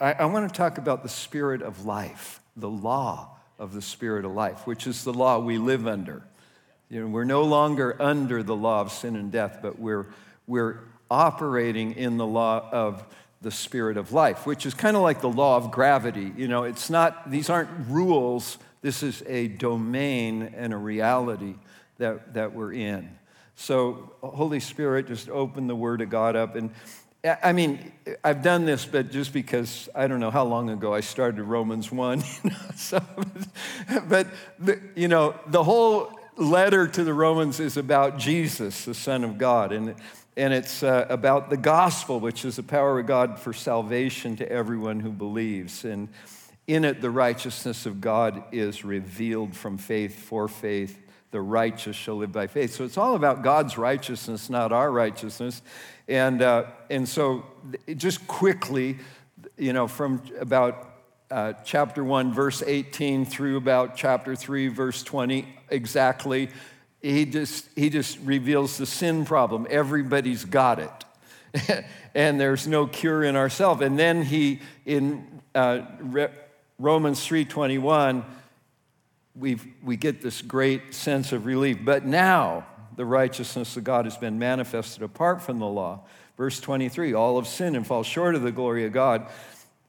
I, I want to talk about the spirit of life, the law of the spirit of life, which is the law we live under. You know, we're no longer under the law of sin and death, but we're, we're operating in the law of the spirit of life, which is kind of like the law of gravity. You know, it's not, these aren't rules, this is a domain and a reality that, that we're in. So, Holy Spirit, just open the Word of God up. And I mean, I've done this, but just because I don't know how long ago I started Romans 1. You know, so, but, the, you know, the whole letter to the Romans is about Jesus, the Son of God. And, and it's uh, about the gospel, which is the power of God for salvation to everyone who believes. And in it, the righteousness of God is revealed from faith for faith. The righteous shall live by faith. So it's all about God's righteousness, not our righteousness. And, uh, and so, just quickly, you know, from about uh, chapter 1, verse 18 through about chapter 3, verse 20, exactly, he just, he just reveals the sin problem. Everybody's got it. and there's no cure in ourselves. And then he, in uh, Re- Romans 3.21, we we get this great sense of relief. But now, the righteousness of God has been manifested apart from the law. Verse 23, all of sin and fall short of the glory of God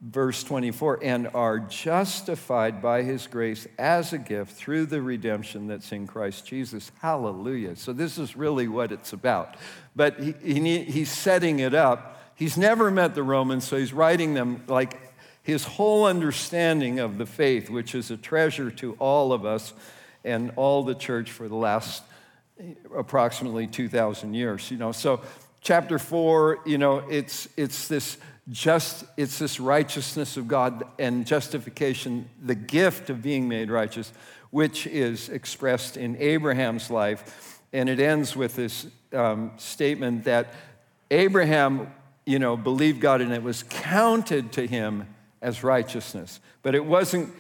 verse 24, and are justified by his grace as a gift through the redemption that's in Christ Jesus. Hallelujah. So, this is really what it's about. But he, he, he's setting it up. He's never met the Romans, so he's writing them like his whole understanding of the faith, which is a treasure to all of us and all the church for the last approximately 2,000 years. You know, so chapter four, you know, it's, it's this just it's this righteousness of God and justification, the gift of being made righteous, which is expressed in Abraham's life. And it ends with this um, statement that Abraham, you know, believed God and it was counted to him as righteousness. But it wasn't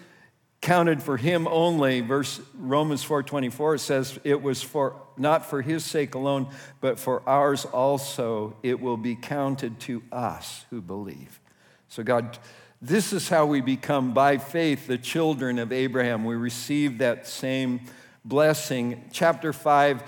counted for him only. Verse Romans 4:24 says it was for not for his sake alone, but for ours also it will be counted to us who believe. So God this is how we become by faith the children of Abraham. We receive that same blessing. Chapter 5 uh,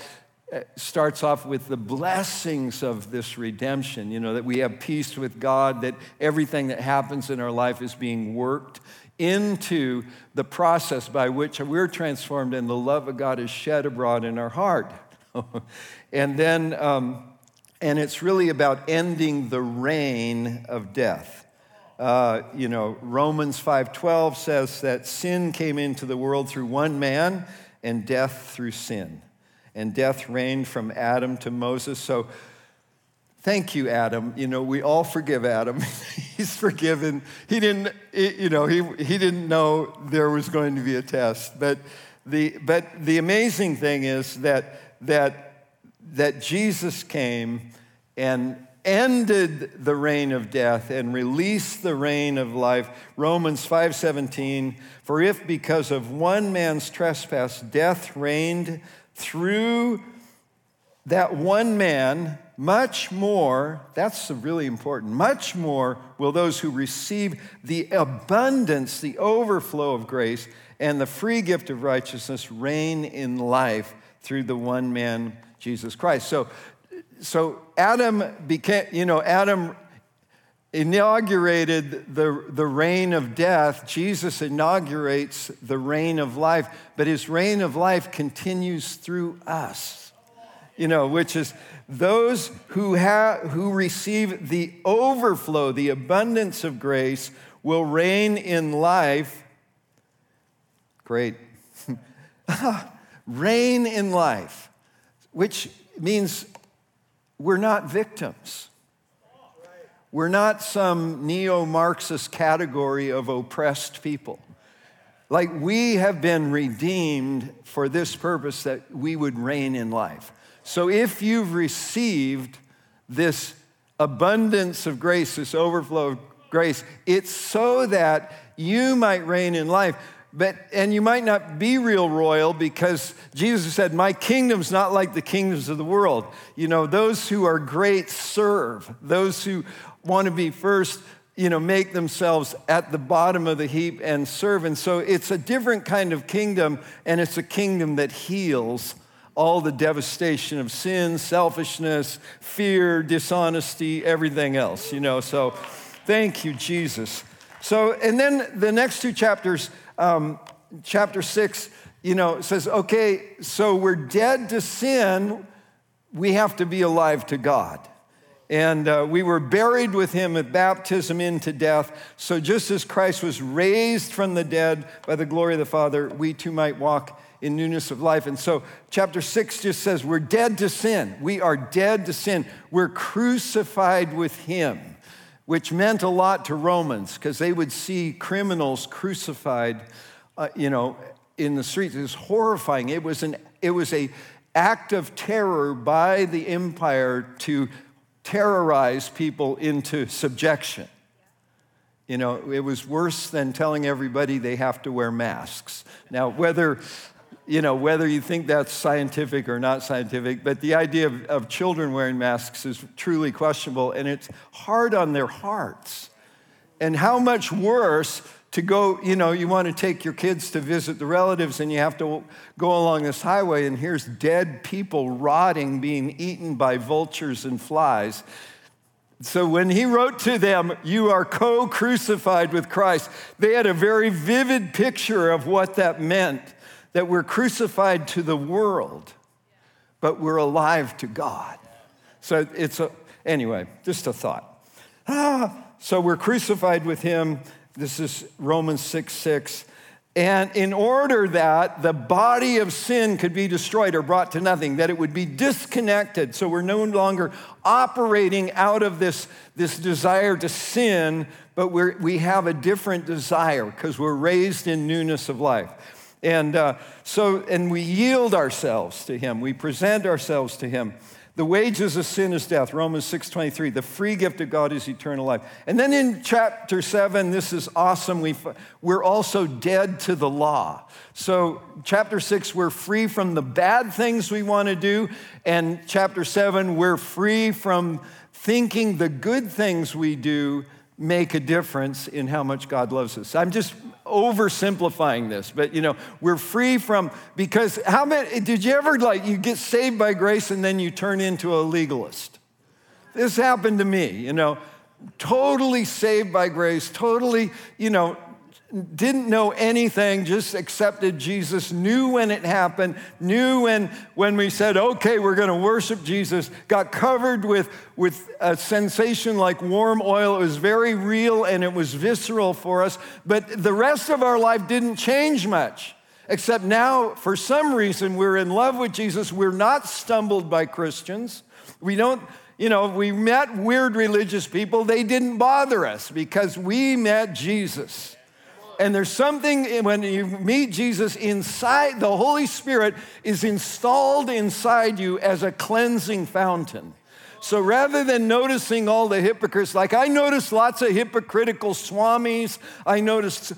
starts off with the blessings of this redemption, you know, that we have peace with God, that everything that happens in our life is being worked into the process by which we're transformed and the love of God is shed abroad in our heart. and then, um, and it's really about ending the reign of death. Uh, you know, Romans 5:12 says that sin came into the world through one man, and death through sin, and death reigned from Adam to Moses. So Thank you, Adam. You know, we all forgive Adam. He's forgiven. He didn't, you know, he, he didn't know there was going to be a test. But the, but the amazing thing is that, that, that Jesus came and ended the reign of death and released the reign of life. Romans 5:17, for if because of one man's trespass death reigned through that one man, much more, that's really important, much more will those who receive the abundance, the overflow of grace, and the free gift of righteousness reign in life through the one man, Jesus Christ. So, so Adam became, you know, Adam inaugurated the, the reign of death. Jesus inaugurates the reign of life, but his reign of life continues through us you know, which is those who, have, who receive the overflow, the abundance of grace, will reign in life. Great. reign in life, which means we're not victims. We're not some neo Marxist category of oppressed people. Like we have been redeemed for this purpose that we would reign in life. So if you've received this abundance of grace, this overflow of grace, it's so that you might reign in life. But and you might not be real royal because Jesus said, "My kingdom's not like the kingdoms of the world." You know, those who are great serve. Those who want to be first you know, make themselves at the bottom of the heap and serve. And so it's a different kind of kingdom, and it's a kingdom that heals all the devastation of sin, selfishness, fear, dishonesty, everything else, you know. So thank you, Jesus. So, and then the next two chapters, um, chapter six, you know, says, okay, so we're dead to sin, we have to be alive to God. And uh, we were buried with him at baptism into death. So just as Christ was raised from the dead by the glory of the Father, we too might walk in newness of life. And so chapter six just says, We're dead to sin. We are dead to sin. We're crucified with him, which meant a lot to Romans because they would see criminals crucified, uh, you know, in the streets. It was horrifying. It was an it was a act of terror by the empire to terrorize people into subjection. You know, it was worse than telling everybody they have to wear masks. Now, whether you know, whether you think that's scientific or not scientific, but the idea of, of children wearing masks is truly questionable and it's hard on their hearts. And how much worse to go, you know, you want to take your kids to visit the relatives and you have to go along this highway and here's dead people rotting, being eaten by vultures and flies. So when he wrote to them, You are co crucified with Christ, they had a very vivid picture of what that meant that we're crucified to the world, but we're alive to God. So it's a, anyway, just a thought. Ah, so we're crucified with him this is Romans 6 6. And in order that the body of sin could be destroyed or brought to nothing, that it would be disconnected, so we're no longer operating out of this, this desire to sin, but we're, we have a different desire because we're raised in newness of life. And uh, so, and we yield ourselves to Him, we present ourselves to Him. The wages of sin is death, Romans 6:23. The free gift of God is eternal life. And then in chapter 7, this is awesome. We, we're also dead to the law. So, chapter 6, we're free from the bad things we want to do. And chapter 7, we're free from thinking the good things we do make a difference in how much God loves us. I'm just oversimplifying this, but you know, we're free from because how many did you ever like you get saved by grace and then you turn into a legalist? This happened to me, you know, totally saved by grace, totally, you know, didn't know anything, just accepted Jesus, knew when it happened, knew when, when we said, okay, we're going to worship Jesus, got covered with, with a sensation like warm oil. It was very real and it was visceral for us, but the rest of our life didn't change much. Except now, for some reason, we're in love with Jesus. We're not stumbled by Christians. We don't, you know, we met weird religious people. They didn't bother us because we met Jesus. And there's something when you meet Jesus inside, the Holy Spirit is installed inside you as a cleansing fountain. So rather than noticing all the hypocrites, like I noticed lots of hypocritical swamis, I noticed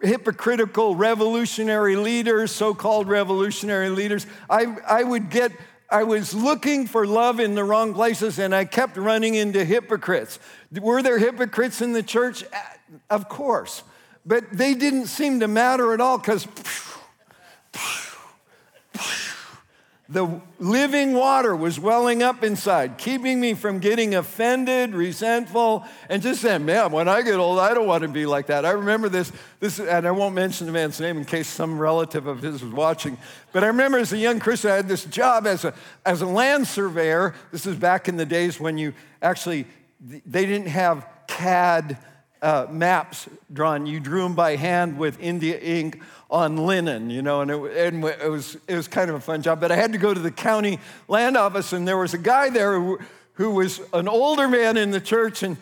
hypocritical revolutionary leaders, so called revolutionary leaders, I, I would get I was looking for love in the wrong places and I kept running into hypocrites. Were there hypocrites in the church? Of course. But they didn't seem to matter at all because the living water was welling up inside, keeping me from getting offended, resentful, and just saying, man, when I get old, I don't want to be like that. I remember this, this, and I won't mention the man's name in case some relative of his was watching, but I remember as a young Christian, I had this job as a, as a land surveyor. This is back in the days when you actually, they didn't have CAD uh, maps drawn. You drew them by hand with India ink on linen, you know, and it, and it, was, it was kind of a fun job. But I had to go to the county land office, and there was a guy there who, who was an older man in the church. And,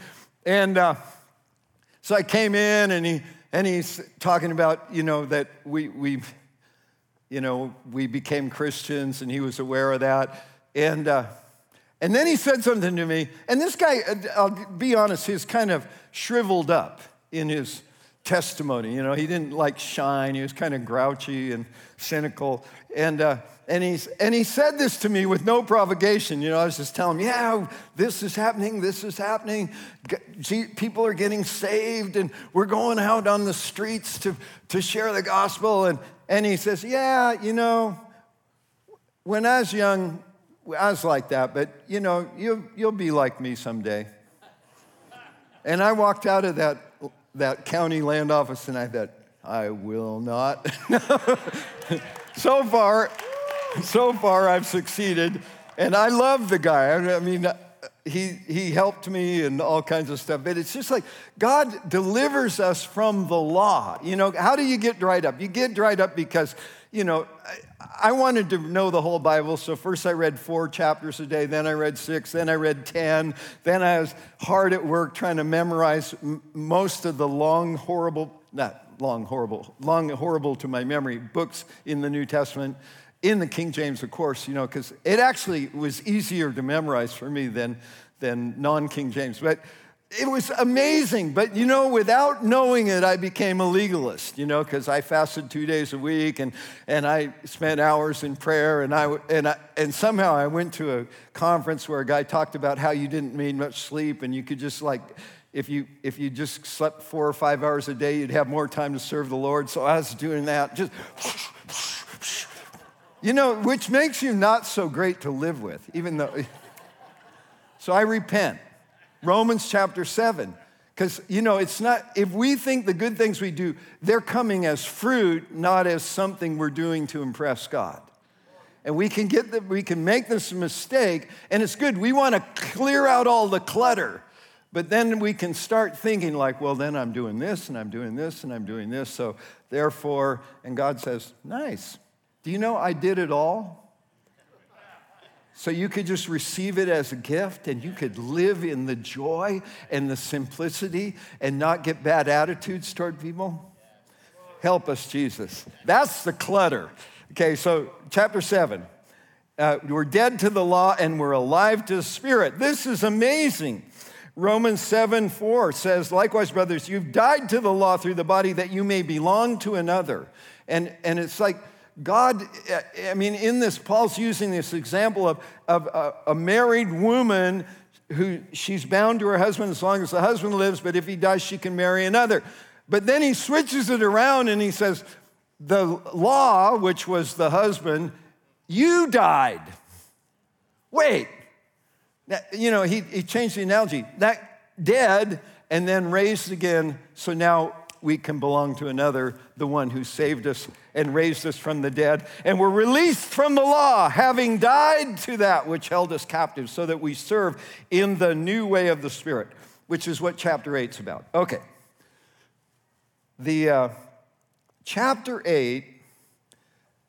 and uh, so I came in, and, he, and he's talking about, you know, that we, we, you know, we became Christians, and he was aware of that. And, uh, and then he said something to me, and this guy, uh, I'll be honest, he's kind of shriveled up in his testimony. You know, he didn't like shine. He was kind of grouchy and cynical. And, uh, and, he's, and he said this to me with no provocation. You know, I was just telling him, yeah, this is happening, this is happening. People are getting saved, and we're going out on the streets to, to share the gospel. And, and he says, yeah, you know, when I was young, I was like that, but you know, you, you'll be like me someday. And I walked out of that, that county land office and I thought, I will not. so far, so far I've succeeded. And I love the guy. I mean, uh, he, he helped me and all kinds of stuff. But it's just like God delivers us from the law. You know, how do you get dried up? You get dried up because, you know, I wanted to know the whole Bible, so first I read four chapters a day, then I read six, then I read 10. Then I was hard at work trying to memorize m- most of the long, horrible, not long, horrible, long, horrible to my memory books in the New Testament, in the King James, of course, you know, because it actually was easier to memorize for me than, than non King James. But it was amazing. But you know, without knowing it, I became a legalist, you know, because I fasted two days a week and, and I spent hours in prayer. And, I, and, I, and somehow I went to a conference where a guy talked about how you didn't need much sleep and you could just like, if you, if you just slept four or five hours a day, you'd have more time to serve the Lord. So I was doing that, just, you know, which makes you not so great to live with, even though. So I repent. Romans chapter 7. Because, you know, it's not, if we think the good things we do, they're coming as fruit, not as something we're doing to impress God. And we can get that, we can make this mistake, and it's good. We want to clear out all the clutter. But then we can start thinking, like, well, then I'm doing this, and I'm doing this, and I'm doing this. So therefore, and God says, nice. Do you know I did it all? So you could just receive it as a gift and you could live in the joy and the simplicity and not get bad attitudes toward people? Help us, Jesus. That's the clutter. Okay, so chapter seven. Uh, we're dead to the law and we're alive to the Spirit. This is amazing. Romans 7 4 says, Likewise, brothers, you've died to the law through the body that you may belong to another. And, and it's like, God, I mean, in this, Paul's using this example of, of a, a married woman who she's bound to her husband as long as the husband lives, but if he dies, she can marry another. But then he switches it around and he says, The law, which was the husband, you died. Wait. Now, you know, he, he changed the analogy. That dead and then raised again, so now we can belong to another, the one who saved us and raised us from the dead. And we're released from the law, having died to that which held us captive, so that we serve in the new way of the Spirit, which is what chapter 8 is about. Okay. The uh, chapter 8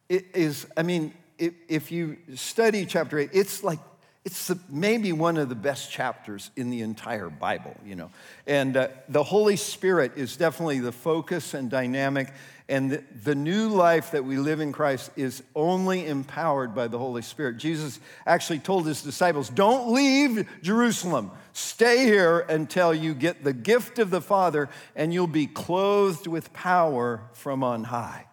is, I mean, if you study chapter 8, it's like it's the, maybe one of the best chapters in the entire Bible, you know. And uh, the Holy Spirit is definitely the focus and dynamic. And the, the, new life that we live in Christ is only empowered by the Holy Spirit. Jesus actually told his disciples, Don't leave Jerusalem. Stay here until you get the gift of the Father, and you'll be clothed with power from on high.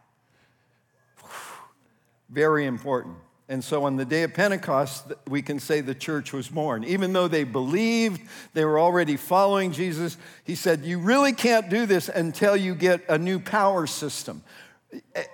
Very important. And so on the day of Pentecost, we can say the church was born. Even though they believed, they were already following Jesus, he said, You really can't do this until you get a new power system.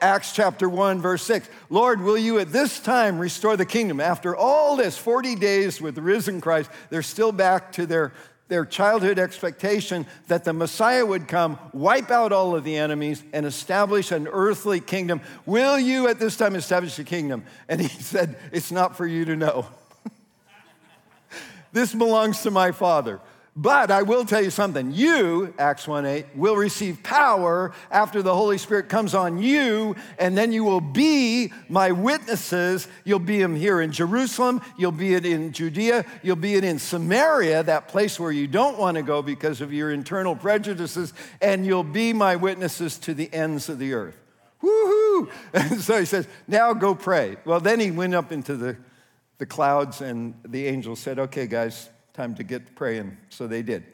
Acts chapter 1, verse 6 Lord, will you at this time restore the kingdom? After all this 40 days with risen Christ, they're still back to their their childhood expectation that the Messiah would come, wipe out all of the enemies, and establish an earthly kingdom. Will you at this time establish a kingdom? And he said, It's not for you to know. this belongs to my Father. But I will tell you something. You, Acts 1 8, will receive power after the Holy Spirit comes on you, and then you will be my witnesses. You'll be them here in Jerusalem, you'll be it in Judea, you'll be it in Samaria, that place where you don't want to go because of your internal prejudices, and you'll be my witnesses to the ends of the earth. Woohoo! And so he says, Now go pray. Well, then he went up into the, the clouds, and the angel said, Okay, guys, time to get praying. So they did.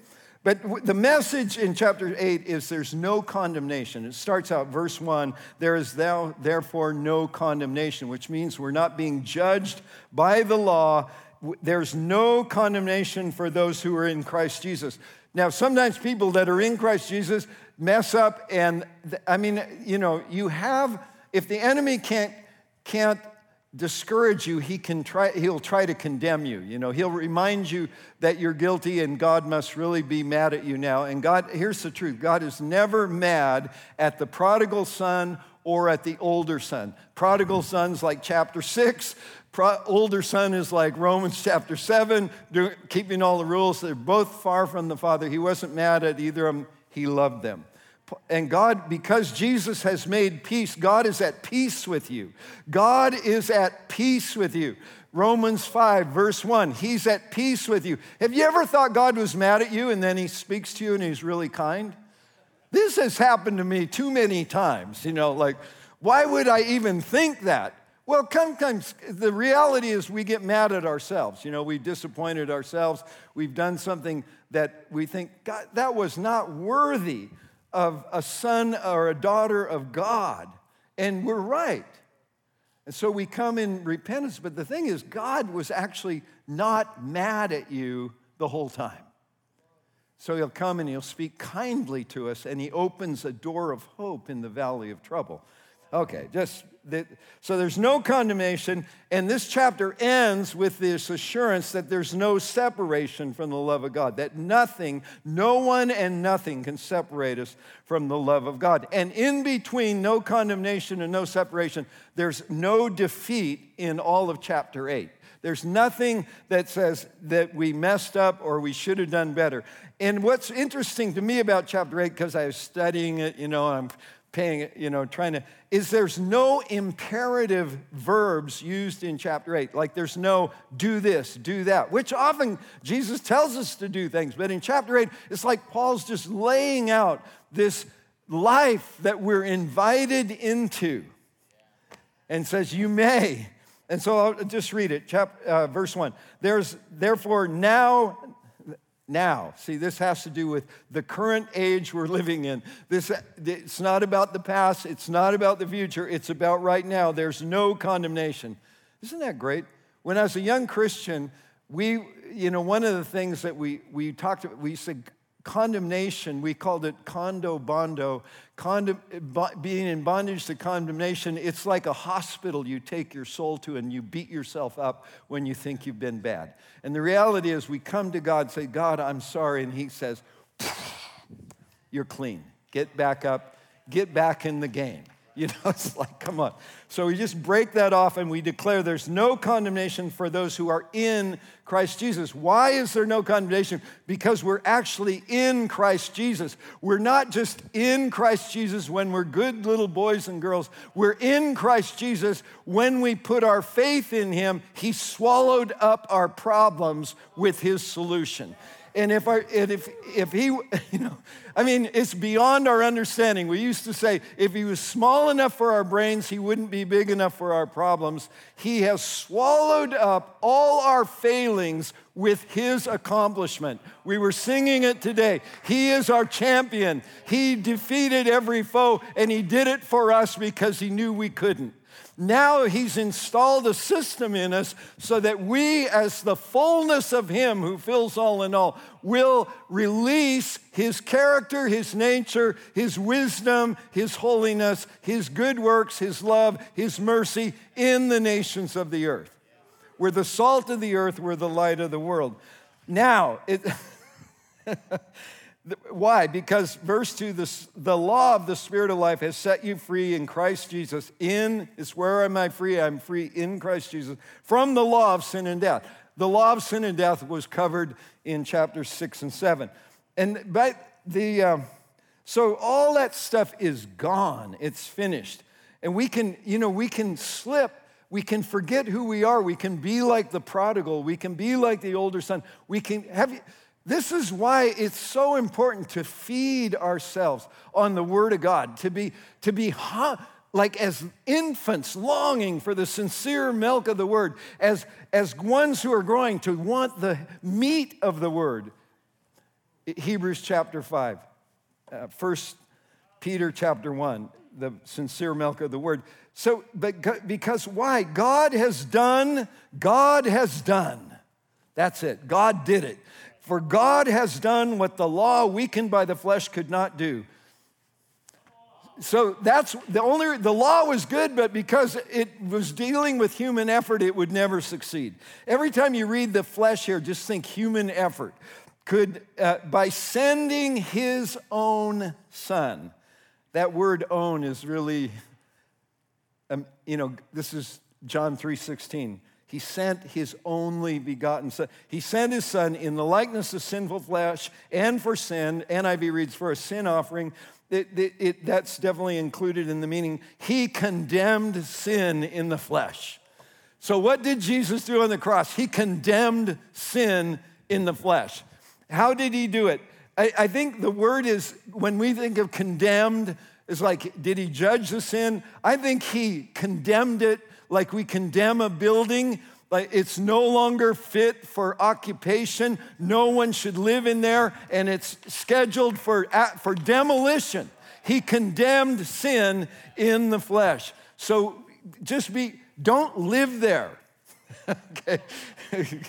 But the message in chapter 8 is there's no condemnation. It starts out, verse 1 there is thou, therefore no condemnation, which means we're not being judged by the law. There's no condemnation for those who are in Christ Jesus. Now, sometimes people that are in Christ Jesus mess up, and I mean, you know, you have, if the enemy can't, can't discourage you, he can try, he'll try to condemn you. You know, he'll remind you that you're guilty and God must really be mad at you now. And God, here's the truth God is never mad at the prodigal son or at the older son. Prodigal son's like chapter six. Pro- older son is like Romans chapter 7, do, keeping all the rules. They're both far from the Father. He wasn't mad at either of them, he loved them. And God, because Jesus has made peace, God is at peace with you. God is at peace with you. Romans 5, verse 1, He's at peace with you. Have you ever thought God was mad at you and then He speaks to you and He's really kind? This has happened to me too many times. You know, like, why would I even think that? Well, sometimes the reality is we get mad at ourselves. You know, we disappointed ourselves. We've done something that we think, God, that was not worthy of a son or a daughter of God. And we're right. And so we come in repentance. But the thing is, God was actually not mad at you the whole time. So he'll come and he'll speak kindly to us, and he opens a door of hope in the valley of trouble. Okay, just that, so there's no condemnation, and this chapter ends with this assurance that there's no separation from the love of God, that nothing, no one and nothing can separate us from the love of God. And in between no condemnation and no separation, there's no defeat in all of chapter 8. There's nothing that says that we messed up or we should have done better. And what's interesting to me about chapter 8, because I was studying it, you know, I'm paying, you know, trying to, is there's no imperative verbs used in chapter 8. Like there's no do this, do that, which often Jesus tells us to do things. But in chapter 8, it's like Paul's just laying out this life that we're invited into and says, You may. And so I'll just read it, chap, uh, verse 1. There's therefore now now. See, this has to do with the current age we're living in. This, it's not about the past, it's not about the future, it's about right now. There's no condemnation. Isn't that great? When I was a young Christian, we, you know, one of the things that we, we talked about, we said, condemnation, we called it condo bondo, condom, being in bondage to condemnation. It's like a hospital you take your soul to and you beat yourself up when you think you've been bad. And the reality is, we come to God, say, God, I'm sorry. And He says, You're clean. Get back up, get back in the game. You know, it's like, come on. So we just break that off and we declare there's no condemnation for those who are in Christ Jesus. Why is there no condemnation? Because we're actually in Christ Jesus. We're not just in Christ Jesus when we're good little boys and girls. We're in Christ Jesus when we put our faith in Him. He swallowed up our problems with His solution. And if, our, and if, if he, you know, I mean, it's beyond our understanding. We used to say if he was small enough for our brains, he wouldn't be big enough for our problems. He has swallowed up all our failings with his accomplishment. We were singing it today. He is our champion. He defeated every foe, and he did it for us because he knew we couldn't. Now he's installed a system in us so that we, as the fullness of him who fills all in all, will release his character, his nature, his wisdom, his holiness, his good works, his love, his mercy in the nations of the earth. We're the salt of the earth, we're the light of the world. Now, it. Why? Because verse 2 the, the law of the Spirit of life has set you free in Christ Jesus. In is where am I free? I'm free in Christ Jesus from the law of sin and death. The law of sin and death was covered in chapters 6 and 7. And but the um, so all that stuff is gone. It's finished. And we can, you know, we can slip we can forget who we are. We can be like the prodigal. We can be like the older son. We can have you, this is why it's so important to feed ourselves on the Word of God, to be, to be like as infants longing for the sincere milk of the Word, as, as ones who are growing to want the meat of the Word. Hebrews chapter 5, uh, 1 Peter chapter 1, the sincere milk of the word. So, but because why? God has done, God has done. That's it. God did it. For God has done what the law, weakened by the flesh, could not do. So that's the only, the law was good, but because it was dealing with human effort, it would never succeed. Every time you read the flesh here, just think human effort. Could, uh, by sending his own son, that word own is really, um, you know, this is John 3.16. He sent his only begotten son. He sent his son in the likeness of sinful flesh and for sin. NIV reads for a sin offering it, it, it, that's definitely included in the meaning. He condemned sin in the flesh. So, what did Jesus do on the cross? He condemned sin in the flesh. How did he do it? I, I think the word is, when we think of condemned, is like, did he judge the sin? I think he condemned it like we condemn a building like it's no longer fit for occupation. No one should live in there, and it's scheduled for, for demolition. He condemned sin in the flesh. So just be, don't live there. okay.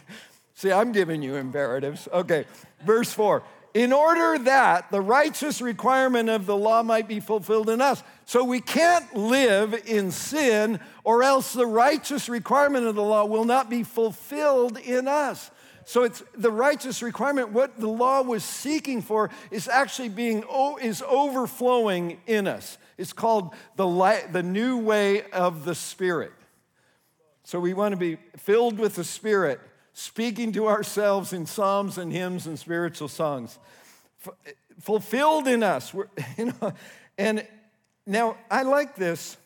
See, I'm giving you imperatives. Okay. Verse 4 in order that the righteous requirement of the law might be fulfilled in us. So we can't live in sin, or else the righteous requirement of the law will not be fulfilled in us. So it's the righteous requirement, what the law was seeking for is actually being, is overflowing in us. It's called the, light, the new way of the Spirit. So we want to be filled with the Spirit speaking to ourselves in psalms and hymns and spiritual songs, F- fulfilled in us. We're, you know, and now I like this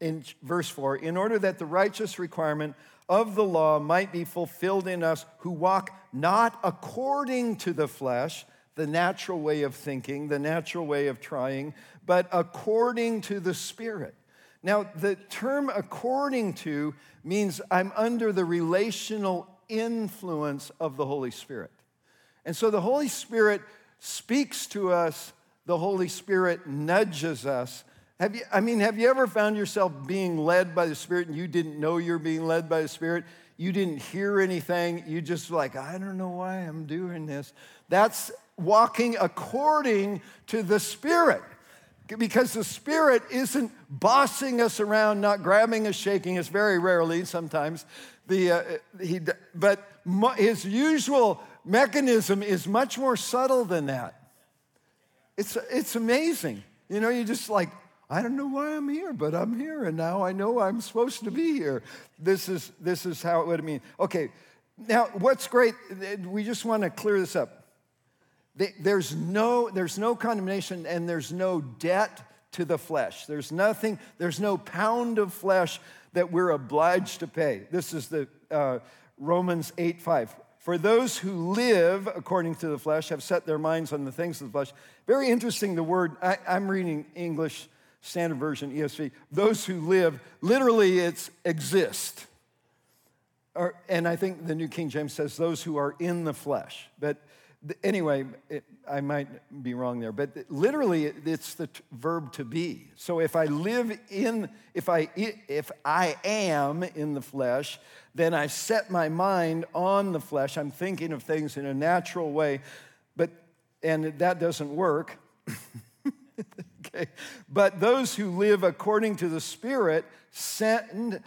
in verse 4 in order that the righteous requirement of the law might be fulfilled in us who walk not according to the flesh, the natural way of thinking, the natural way of trying, but according to the Spirit. Now, the term according to means I'm under the relational influence of the Holy Spirit. And so the Holy Spirit speaks to us, the Holy Spirit nudges us. Have you, I mean, have you ever found yourself being led by the Spirit and you didn't know you're being led by the Spirit? You didn't hear anything. You just like, I don't know why I'm doing this. That's walking according to the Spirit because the Spirit isn't bossing us around, not grabbing us, shaking us, very rarely sometimes. The, uh, he, but his usual mechanism is much more subtle than that. It's, it's amazing. You know, you just like, I don't know why I'm here, but I'm here, and now I know I'm supposed to be here. This is, this is how it would mean. Okay, now what's great, we just want to clear this up there's, no, there's no condemnation and there's no debt to the flesh. There's nothing, there's no pound of flesh that we're obliged to pay. This is the uh, Romans 8 5. For those who live according to the flesh have set their minds on the things of the flesh. Very interesting, the word, I, I'm reading English Standard Version, ESV. Those who live, literally, it's exist. Or, and I think the New King James says those who are in the flesh. But Anyway, it, I might be wrong there, but literally it's the t- verb to be. So if I live in, if I, if I am in the flesh, then I set my mind on the flesh. I'm thinking of things in a natural way, but, and that doesn't work. okay. But those who live according to the Spirit, send,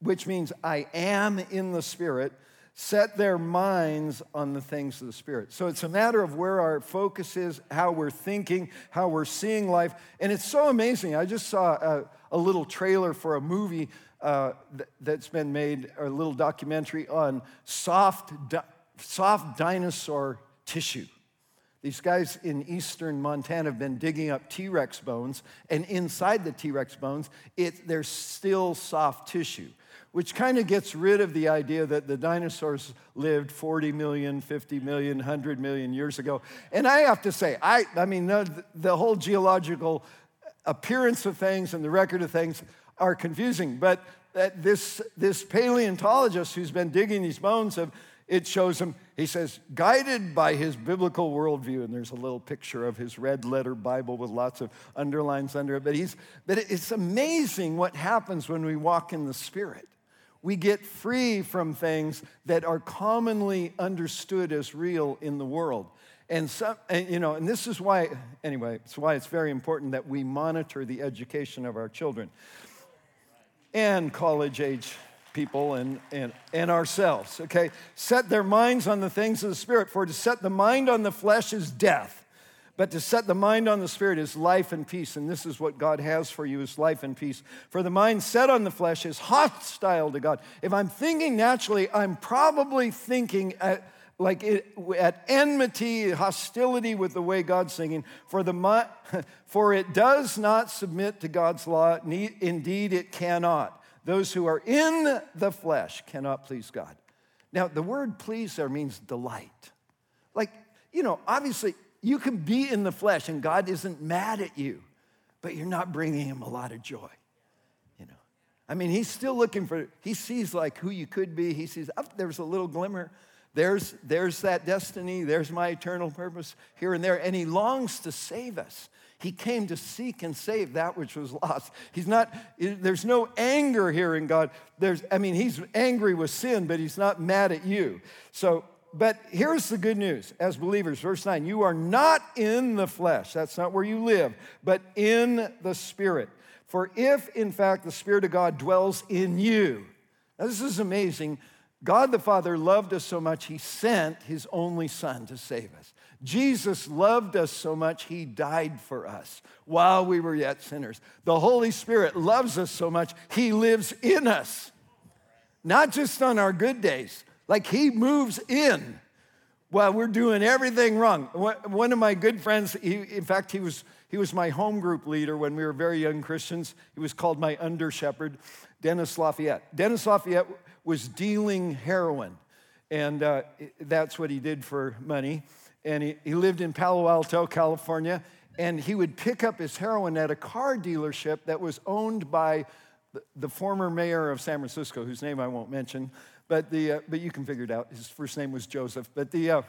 which means I am in the Spirit, set their minds on the things of the Spirit. So it's a matter of where our focus is, how we're thinking, how we're seeing life. And it's so amazing. I just saw a, a little trailer for a movie uh, th- that's been made, a little documentary on soft, di- soft dinosaur tissue. These guys in eastern Montana have been digging up T Rex bones, and inside the T Rex bones, it, there's still soft tissue which kind of gets rid of the idea that the dinosaurs lived 40 million, 50 million, 100 million years ago. And I have to say, I, I mean, the, the whole geological appearance of things and the record of things are confusing. But uh, this, this paleontologist who's been digging these bones of it shows him, he says, guided by his biblical worldview. And there's a little picture of his red letter Bible with lots of underlines under it. But, he's, but it's amazing what happens when we walk in the Spirit. We get free from things that are commonly understood as real in the world. And, some, and, you know, and this is why, anyway, it's why it's very important that we monitor the education of our children and college age people and, and, and ourselves, okay? Set their minds on the things of the Spirit, for to set the mind on the flesh is death. But to set the mind on the Spirit is life and peace. And this is what God has for you is life and peace. For the mind set on the flesh is hostile to God. If I'm thinking naturally, I'm probably thinking at, like it, at enmity, hostility with the way God's thinking. For, the, for it does not submit to God's law. Indeed, it cannot. Those who are in the flesh cannot please God. Now, the word please there means delight. Like, you know, obviously, you can be in the flesh and God isn't mad at you, but you're not bringing him a lot of joy. You know, I mean, he's still looking for, he sees like who you could be. He sees, oh, there's a little glimmer. There's, there's that destiny. There's my eternal purpose here and there. And he longs to save us. He came to seek and save that which was lost. He's not, there's no anger here in God. There's, I mean, he's angry with sin, but he's not mad at you. So, but here's the good news as believers, verse 9 you are not in the flesh, that's not where you live, but in the Spirit. For if, in fact, the Spirit of God dwells in you, now this is amazing. God the Father loved us so much, He sent His only Son to save us. Jesus loved us so much, he died for us while we were yet sinners. The Holy Spirit loves us so much, he lives in us. Not just on our good days, like he moves in while we're doing everything wrong. One of my good friends, he, in fact, he was, he was my home group leader when we were very young Christians. He was called my under shepherd, Dennis Lafayette. Dennis Lafayette was dealing heroin, and uh, that's what he did for money and he, he lived in Palo Alto, California, and he would pick up his heroin at a car dealership that was owned by the, the former mayor of San Francisco, whose name I won't mention, but, the, uh, but you can figure it out. His first name was Joseph. But the, uh,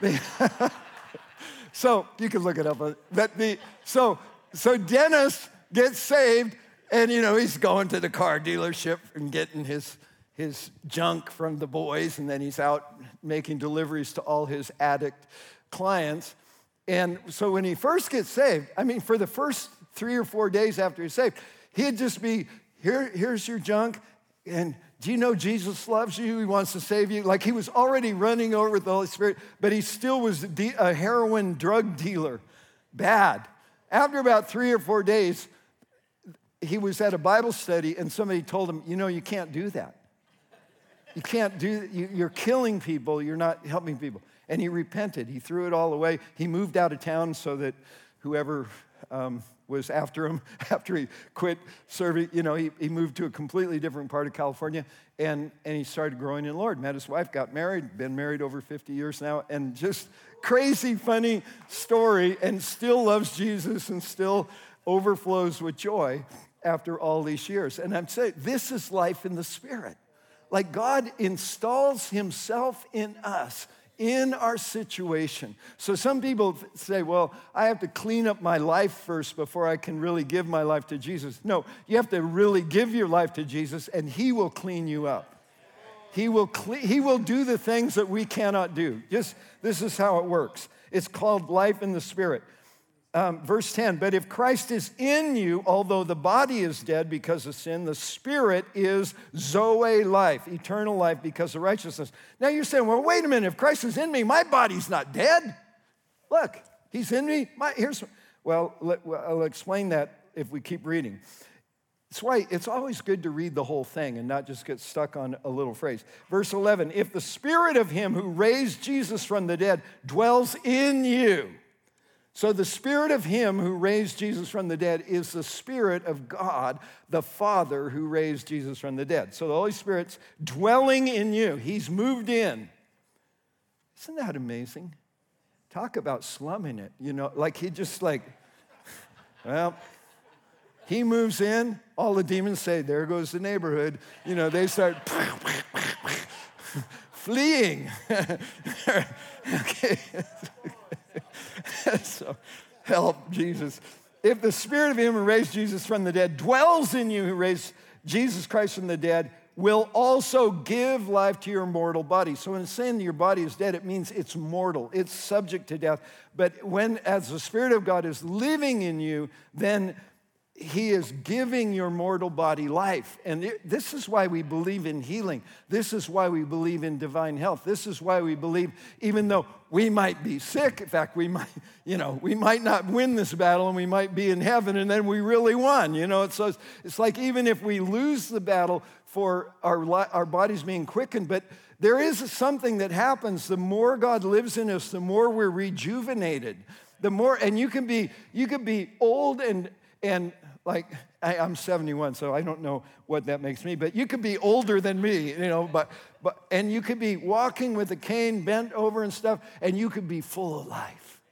the so you can look it up. But the, so, so Dennis gets saved, and you know, he's going to the car dealership and getting his, his junk from the boys, and then he's out making deliveries to all his addict clients. And so when he first gets saved, I mean, for the first three or four days after he's saved, he'd just be, Here, here's your junk, and do you know Jesus loves you? He wants to save you. Like he was already running over with the Holy Spirit, but he still was a heroin drug dealer. Bad. After about three or four days, he was at a Bible study, and somebody told him, You know, you can't do that. You can't do, you're killing people, you're not helping people. And he repented. He threw it all away. He moved out of town so that whoever um, was after him after he quit serving, you know, he, he moved to a completely different part of California and, and he started growing in the Lord. Met his wife, got married, been married over 50 years now, and just crazy, funny story, and still loves Jesus and still overflows with joy after all these years. And I'm saying, this is life in the Spirit. Like God installs Himself in us in our situation. So some people say, well, I have to clean up my life first before I can really give my life to Jesus. No, you have to really give your life to Jesus and He will clean you up. He will, cle- he will do the things that we cannot do. Just this is how it works. It's called life in the Spirit um, verse 10 But if Christ is in you, although the body is dead because of sin, the spirit is Zoe life, eternal life because of righteousness. Now you're saying, well, wait a minute, if Christ is in me, my body's not dead. Look, he's in me. My, here's, well, let, I'll explain that if we keep reading. That's why it's always good to read the whole thing and not just get stuck on a little phrase. Verse 11 If the spirit of him who raised Jesus from the dead dwells in you, so, the Spirit of Him who raised Jesus from the dead is the Spirit of God, the Father who raised Jesus from the dead. So, the Holy Spirit's dwelling in you, He's moved in. Isn't that amazing? Talk about slumming it, you know, like He just like, well, He moves in, all the demons say, There goes the neighborhood. You know, they start fleeing. okay. so help Jesus. If the spirit of him who raised Jesus from the dead dwells in you, who raised Jesus Christ from the dead, will also give life to your mortal body. So when it's saying your body is dead, it means it's mortal, it's subject to death. But when, as the Spirit of God is living in you, then he is giving your mortal body life. And this is why we believe in healing. This is why we believe in divine health. This is why we believe, even though we might be sick, in fact, we might, you know, we might not win this battle and we might be in heaven and then we really won. You know, so it's, it's like even if we lose the battle for our, our bodies being quickened, but there is something that happens. The more God lives in us, the more we're rejuvenated. The more, and you can be, you can be old and and like I, am 71, so I don't know what that makes me, but you could be older than me, you know, but, but and you could be walking with a cane bent over and stuff, and you could be full of life.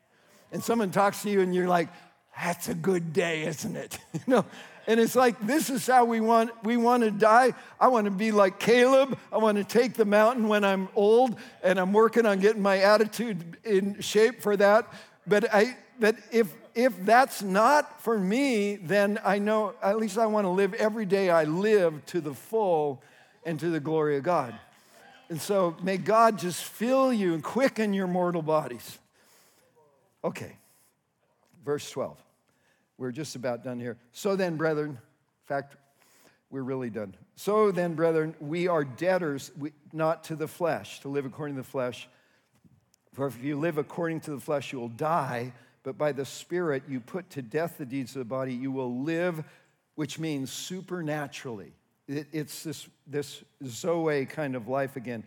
And someone talks to you, and you're like, that's a good day, isn't it? you know? And it's like this is how we want we want to die. I want to be like Caleb. I want to take the mountain when I'm old, and I'm working on getting my attitude in shape for that. But I but if if that's not for me, then I know at least I want to live every day I live to the full and to the glory of God. And so may God just fill you and quicken your mortal bodies. Okay, verse 12. We're just about done here. So then, brethren, in fact, we're really done. So then, brethren, we are debtors, not to the flesh, to live according to the flesh. For if you live according to the flesh, you will die but by the Spirit you put to death the deeds of the body, you will live, which means supernaturally. It, it's this, this Zoe kind of life again.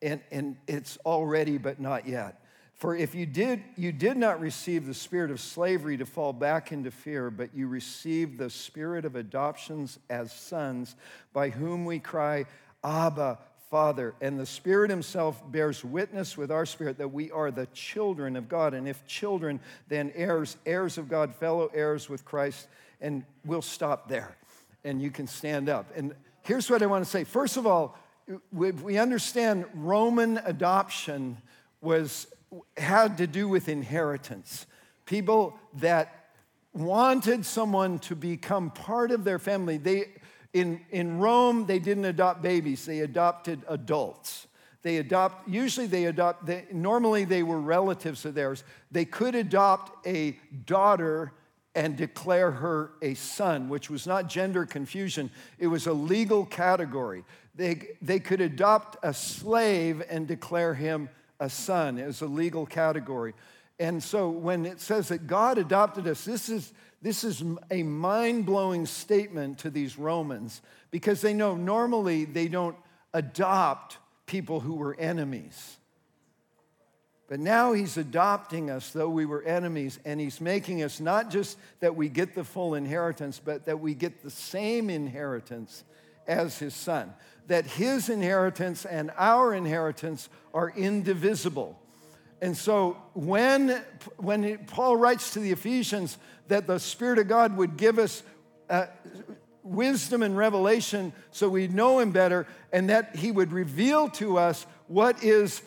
And, and it's already, but not yet. For if you did, you did not receive the spirit of slavery to fall back into fear, but you received the spirit of adoptions as sons, by whom we cry, Abba, Father, and the Spirit Himself bears witness with our spirit that we are the children of God. And if children, then heirs, heirs of God, fellow heirs with Christ. And we'll stop there. And you can stand up. And here's what I want to say. First of all, we understand Roman adoption was had to do with inheritance. People that wanted someone to become part of their family, they in, in Rome, they didn't adopt babies, they adopted adults. They adopt, usually they adopt, they, normally they were relatives of theirs. They could adopt a daughter and declare her a son, which was not gender confusion, it was a legal category. They, they could adopt a slave and declare him a son as a legal category. And so when it says that God adopted us, this is, this is a mind blowing statement to these Romans because they know normally they don't adopt people who were enemies. But now he's adopting us, though we were enemies, and he's making us not just that we get the full inheritance, but that we get the same inheritance as his son. That his inheritance and our inheritance are indivisible. And so when, when Paul writes to the Ephesians that the Spirit of God would give us uh, wisdom and revelation so we know Him better, and that He would reveal to us what is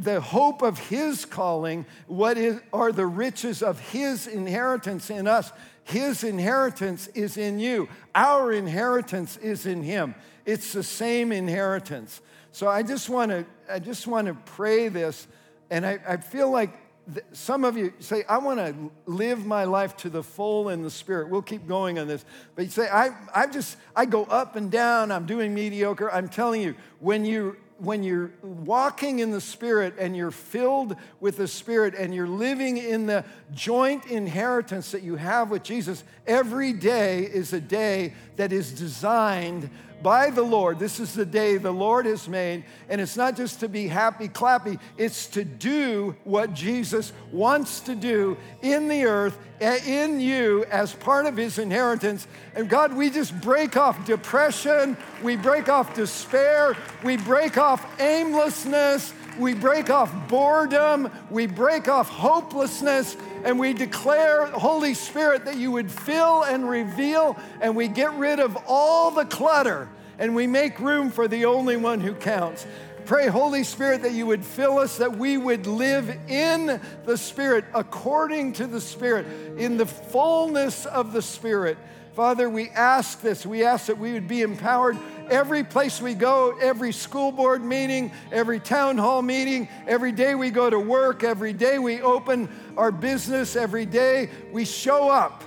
the hope of His calling, what is, are the riches of His inheritance in us. His inheritance is in you, our inheritance is in Him. It's the same inheritance. So I just want to I just want to pray this and I, I feel like th- some of you say, I want to live my life to the full in the spirit. We'll keep going on this. But you say, I, I just, I go up and down. I'm doing mediocre. I'm telling you, when you when you're walking in the Spirit and you're filled with the Spirit and you're living in the joint inheritance that you have with Jesus, every day is a day that is designed by the Lord. This is the day the Lord has made. And it's not just to be happy, clappy, it's to do what Jesus wants to do in the earth, in you, as part of his inheritance. And God, we just break off depression, we break off despair, we break off aimlessness. We break off boredom, we break off hopelessness, and we declare, Holy Spirit, that you would fill and reveal, and we get rid of all the clutter, and we make room for the only one who counts. pray, Holy Spirit, that you would fill us, that we would live in the Spirit, according to the Spirit, in the fullness of the Spirit. Father, we ask this. We ask that we would be empowered every place we go, every school board meeting, every town hall meeting, every day we go to work, every day we open our business, every day we show up.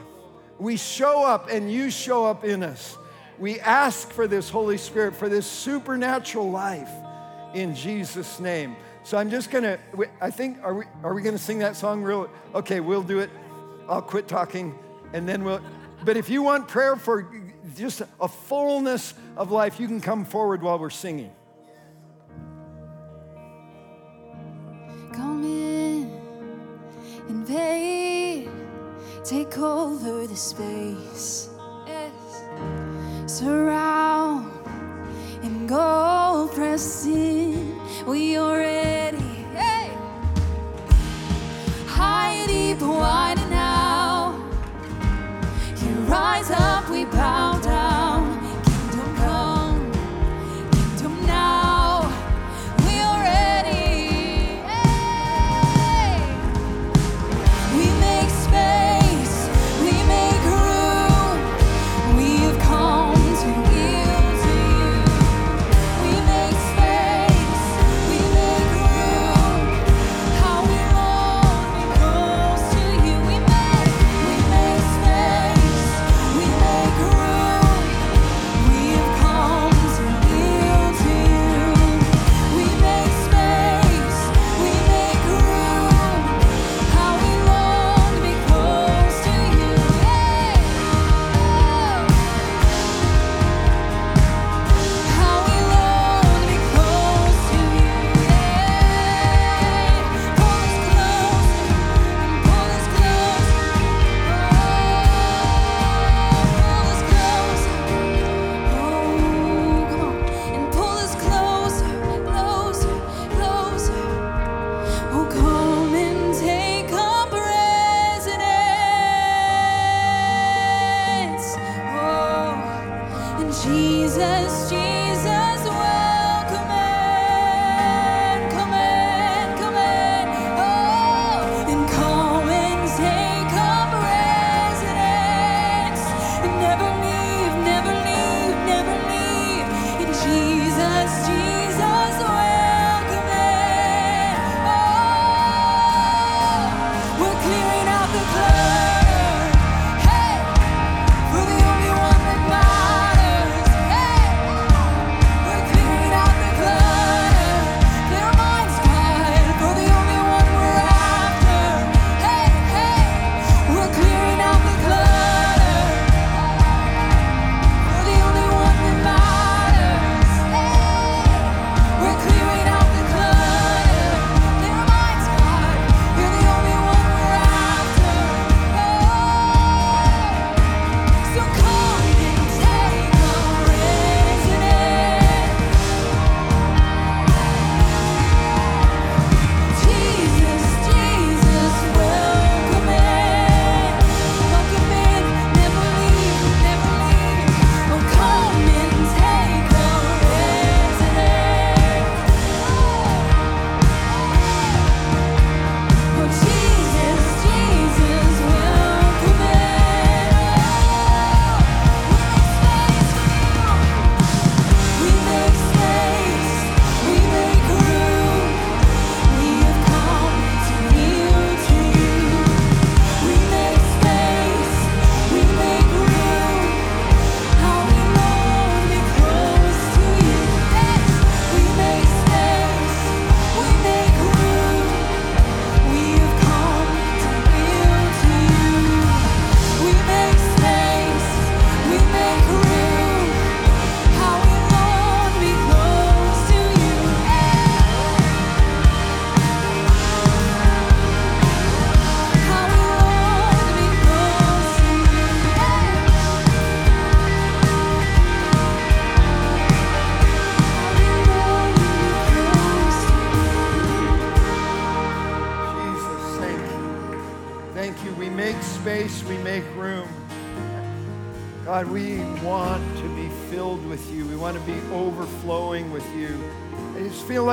We show up and you show up in us. We ask for this Holy Spirit, for this supernatural life in Jesus' name. So I'm just gonna, I think, are we, are we gonna sing that song real? Okay, we'll do it. I'll quit talking and then we'll. But if you want prayer for just a fullness of life, you can come forward while we're singing. Come in, invade, take over the space. Yes. Surround and go pressing. We are ready. Hey. High, deep, wide,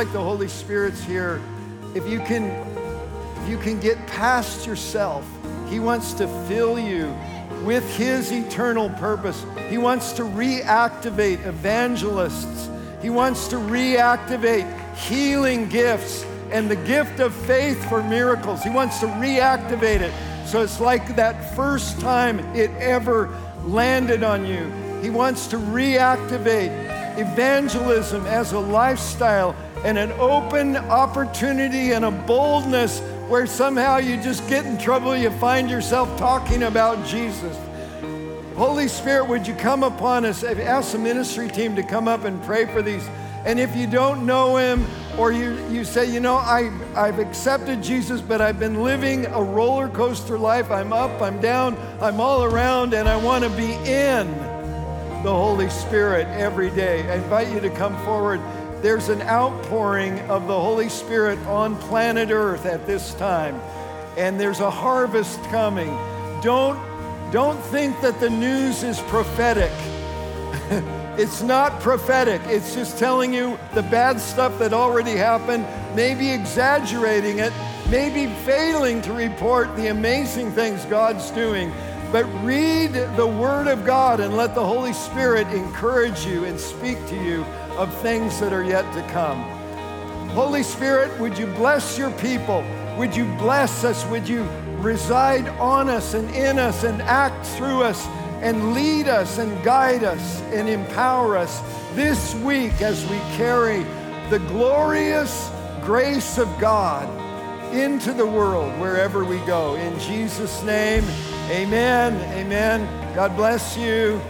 like the Holy Spirit's here. If you can, if you can get past yourself, He wants to fill you with His eternal purpose. He wants to reactivate evangelists. He wants to reactivate healing gifts and the gift of faith for miracles. He wants to reactivate it. So it's like that first time it ever landed on you. He wants to reactivate evangelism as a lifestyle and an open opportunity and a boldness where somehow you just get in trouble, you find yourself talking about Jesus. Holy Spirit, would you come upon us? I've the ministry team to come up and pray for these. And if you don't know him, or you, you say, you know, I, I've accepted Jesus, but I've been living a roller coaster life. I'm up, I'm down, I'm all around, and I want to be in the Holy Spirit every day. I invite you to come forward. There's an outpouring of the Holy Spirit on planet Earth at this time, and there's a harvest coming. Don't, don't think that the news is prophetic. It's not prophetic. It's just telling you the bad stuff that already happened, maybe exaggerating it, maybe failing to report the amazing things God's doing. But read the Word of God and let the Holy Spirit encourage you and speak to you of things that are yet to come. Holy Spirit, would you bless your people? Would you bless us? Would you reside on us and in us and act through us and lead us and guide us and empower us this week as we carry the glorious grace of God into the world wherever we go. In Jesus' name, amen. Amen. God bless you.